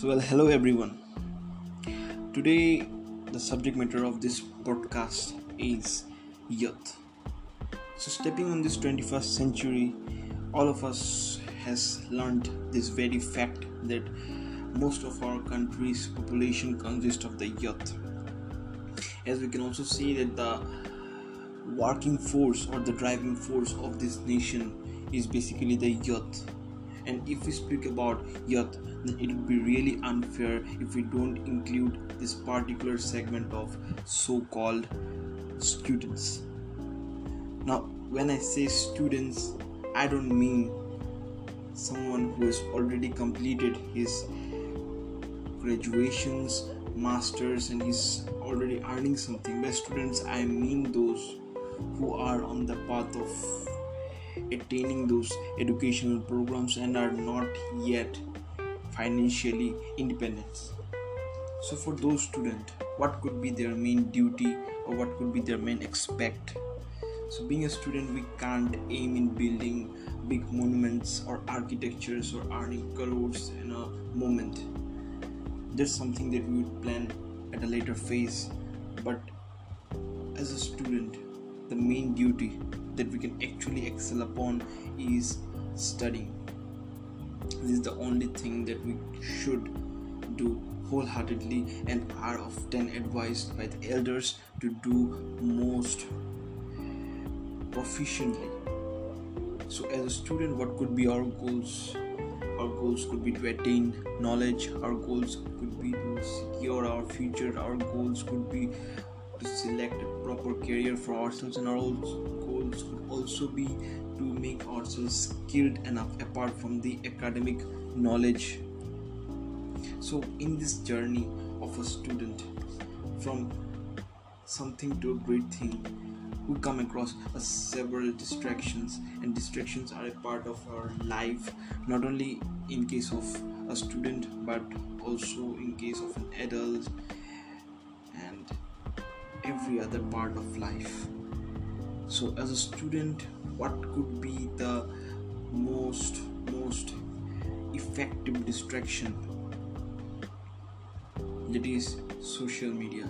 So, well, hello everyone. Today, the subject matter of this podcast is youth. So, stepping on this 21st century, all of us has learned this very fact that most of our country's population consists of the youth. As we can also see that the working force or the driving force of this nation is basically the youth and if we speak about youth then it would be really unfair if we don't include this particular segment of so-called students. Now when i say students i don't mean someone who has already completed his graduations masters and he's already earning something. By students i mean those who are on the path of attaining those educational programs and are not yet financially independent. So for those students what could be their main duty or what could be their main expect? So being a student we can't aim in building big monuments or architectures or earning crores in a moment. That's something that we would plan at a later phase but as a student the main duty that we can actually excel upon is studying this is the only thing that we should do wholeheartedly and are often advised by the elders to do most proficiently. So as a student what could be our goals? Our goals could be to attain knowledge. Our goals could be to secure our future. Our goals could be to select a proper career for ourselves and our goals could also be to make ourselves skilled enough apart from the academic knowledge. So in this journey of a student from something to a great thing we come across several distractions and distractions are a part of our life not only in case of a student but also in case of an adult every other part of life. So as a student what could be the most most effective distraction? That is social media.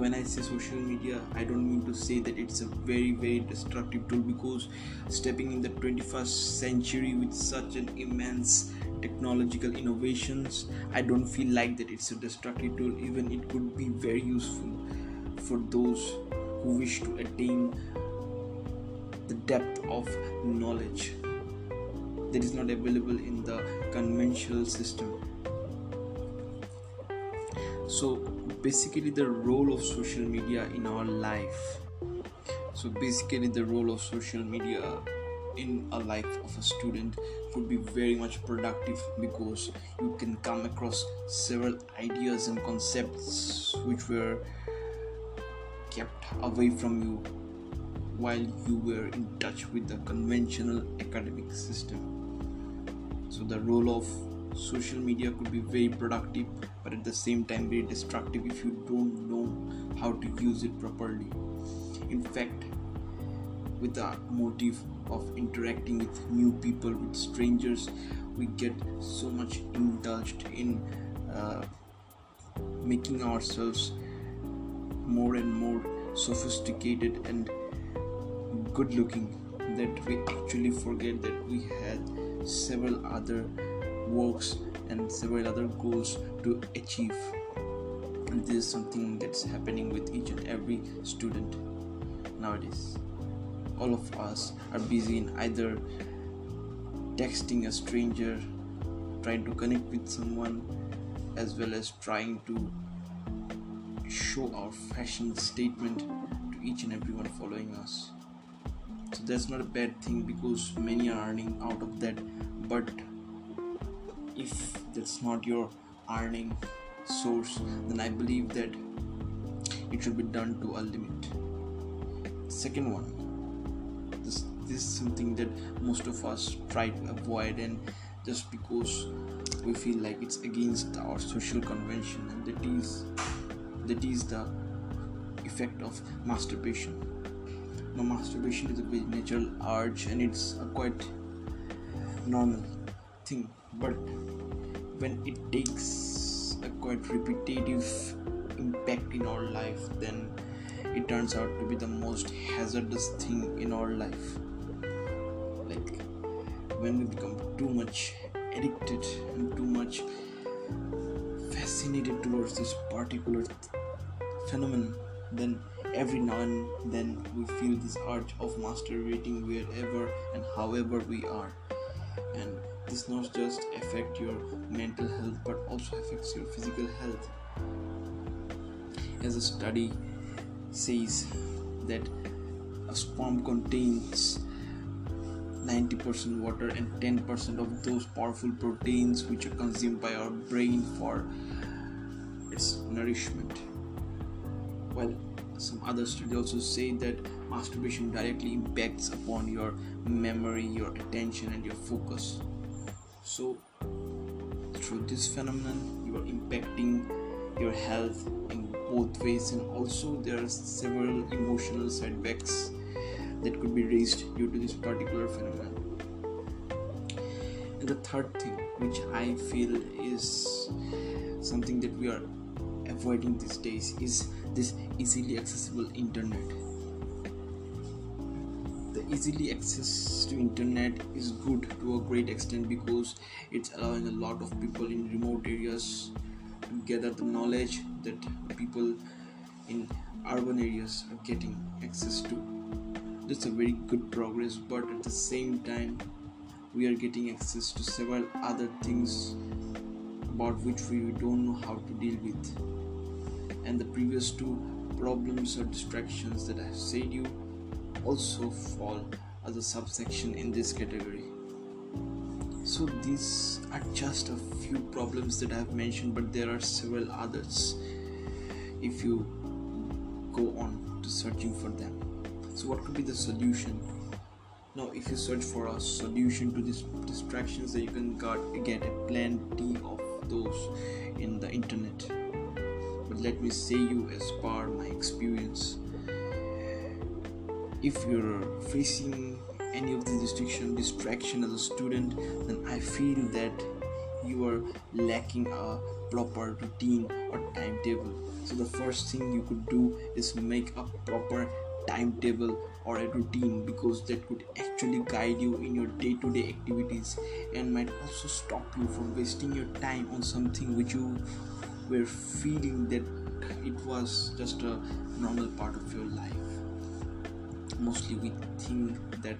When i say social media i don't mean to say that it's a very very destructive tool because stepping in the 21st century with such an immense technological innovations i don't feel like that it's a destructive tool. Even it could be very useful for those who wish to attain the depth of knowledge that is not available in the conventional system. So basically the role of social media in our life. So basically the role of social media in a life of a student could be very much productive because you can come across several ideas and concepts which were kept away from you while you were in touch with the conventional academic system. So the role of social media could be very productive but at the same time very destructive if you don't know how to use it properly. In fact with the motive of interacting with new people with strangers we get so much indulged in uh, making ourselves more and more sophisticated and good looking that we actually forget that we had several other works and several other goals to achieve. And this is something that's happening with each and every student nowadays. All of us are busy in either texting a stranger trying to connect with someone as well as trying to show our fashion statement to each and everyone following us. So that's not a bad thing because many are earning out of that. But if that's not your earning source then i believe that it should be done to a limit. Second one this, is something that most of us try to avoid and just because we feel like it's against our social convention and that is that is the effect of masturbation. Now masturbation is a natural urge and it's a quite normal thing. But when it takes a quite repetitive impact in our life then it turns out to be the most hazardous thing in our life. Like when we become too much addicted and too much fascinated towards this particular phenomenon then every now and then we feel this urge of masturbating wherever and however we are. And this not just affect your mental health but also affects your physical health. As a study says that a sperm contains 90% water and 10% of those powerful proteins which are consumed by our brain for nourishment. Well, some other studies also say that masturbation directly impacts upon your memory, your attention, and your focus. So, through this phenomenon, you are impacting your health in both ways, and also there are several emotional setbacks that could be raised due to this particular phenomenon. And the third thing, which I feel is something that we are avoiding these days, is this easily accessible internet. The easily access to internet is good to a great extent because it's allowing a lot of people in remote areas to gather the knowledge that people in urban areas are getting access to that's a very good progress but at the same time we are getting access to several other things about which we don't know how to deal with and the previous two problems or distractions that i have said you also fall as a subsection in this category. So these are just a few problems that i have mentioned but there are several others if you go on to searching for them. So what could be the solution? Now if you search for a solution to these distractions that you can get a plenty of those in the internet let me say you as per my experience. Uh, if you're facing any of these distraction distraction as a student then i feel that you are lacking a proper routine or timetable. So the first thing you could do is make a proper timetable or a routine because that could actually guide you in your day-to-day activities and might also stop you from wasting your time on something which you were feeling that it was just a normal part of your life. Mostly we think that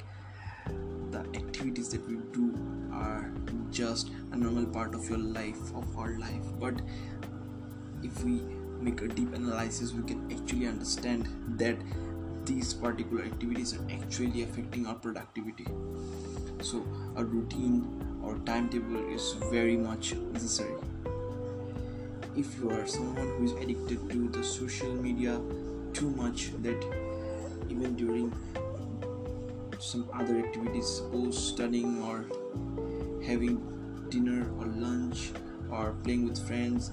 the activities that we do are just a normal part of your life of our life. But if we make a deep analysis we can actually understand that these particular activities are actually affecting our productivity. So a routine or timetable is very much necessary if you are someone who is addicted to the social media too much that even during some other activities suppose studying or having dinner or lunch or playing with friends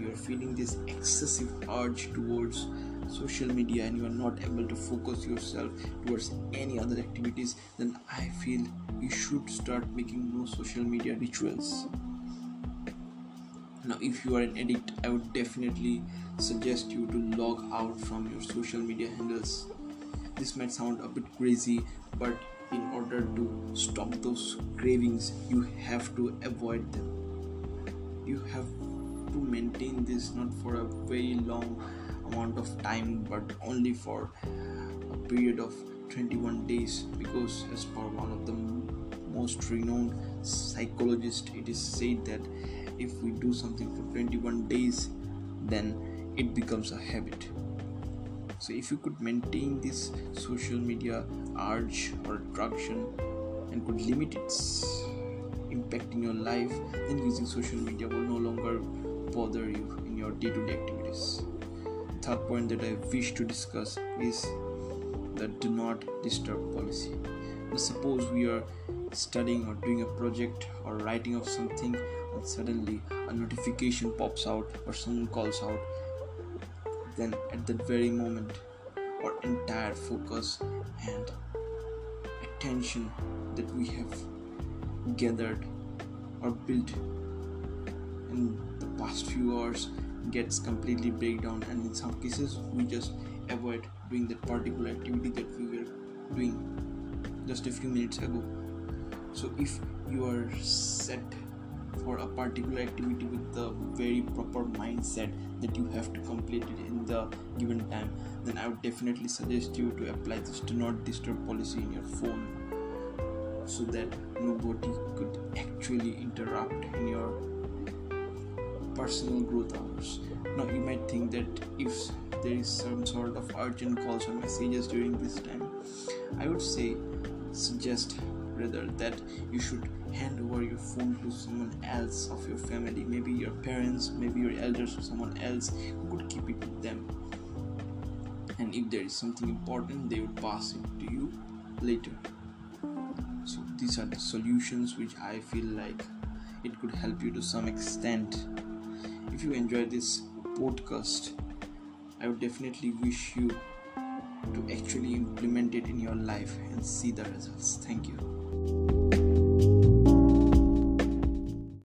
you are feeling this excessive urge towards social media and you are not able to focus yourself towards any other activities then i feel you should start making no social media rituals now if you are an addict i would definitely suggest you to log out from your social media handles. This might sound a bit crazy but in order to stop those cravings you have to avoid them. You have to maintain this not for a very long amount of time but only for a period of 21 days because as per one of the most renowned psychologists it is said that if we do something for 21 days then it becomes a habit. So if you could maintain this social media urge or attraction and could limit its impact in your life then using social media will no longer bother you in your day-to-day activities. Third point that i wish to discuss is the do not disturb policy. Now suppose we are studying or doing a project or writing of something and suddenly a notification pops out or someone calls out. Then at that very moment our entire focus and attention that we have gathered or built in the past few hours gets completely breakdown and in some cases we just avoid doing that particular activity that we were doing just a few minutes ago. So if you are set for a particular activity with the very proper mindset that you have to complete it in the given time then i would definitely suggest you to apply this do not disturb policy in your phone so that nobody could actually interrupt in your personal growth hours. Now you might think that if there is some sort of urgent calls or messages during this time i would say suggest that you should hand over your phone to someone else of your family. Maybe your parents maybe your elders or someone else who could keep it with them. And if there is something important they would pass it to you later. So these are the solutions which i feel like it could help you to some extent. If you enjoy this podcast i would definitely wish you to actually implement it in your life and see the results. Thank you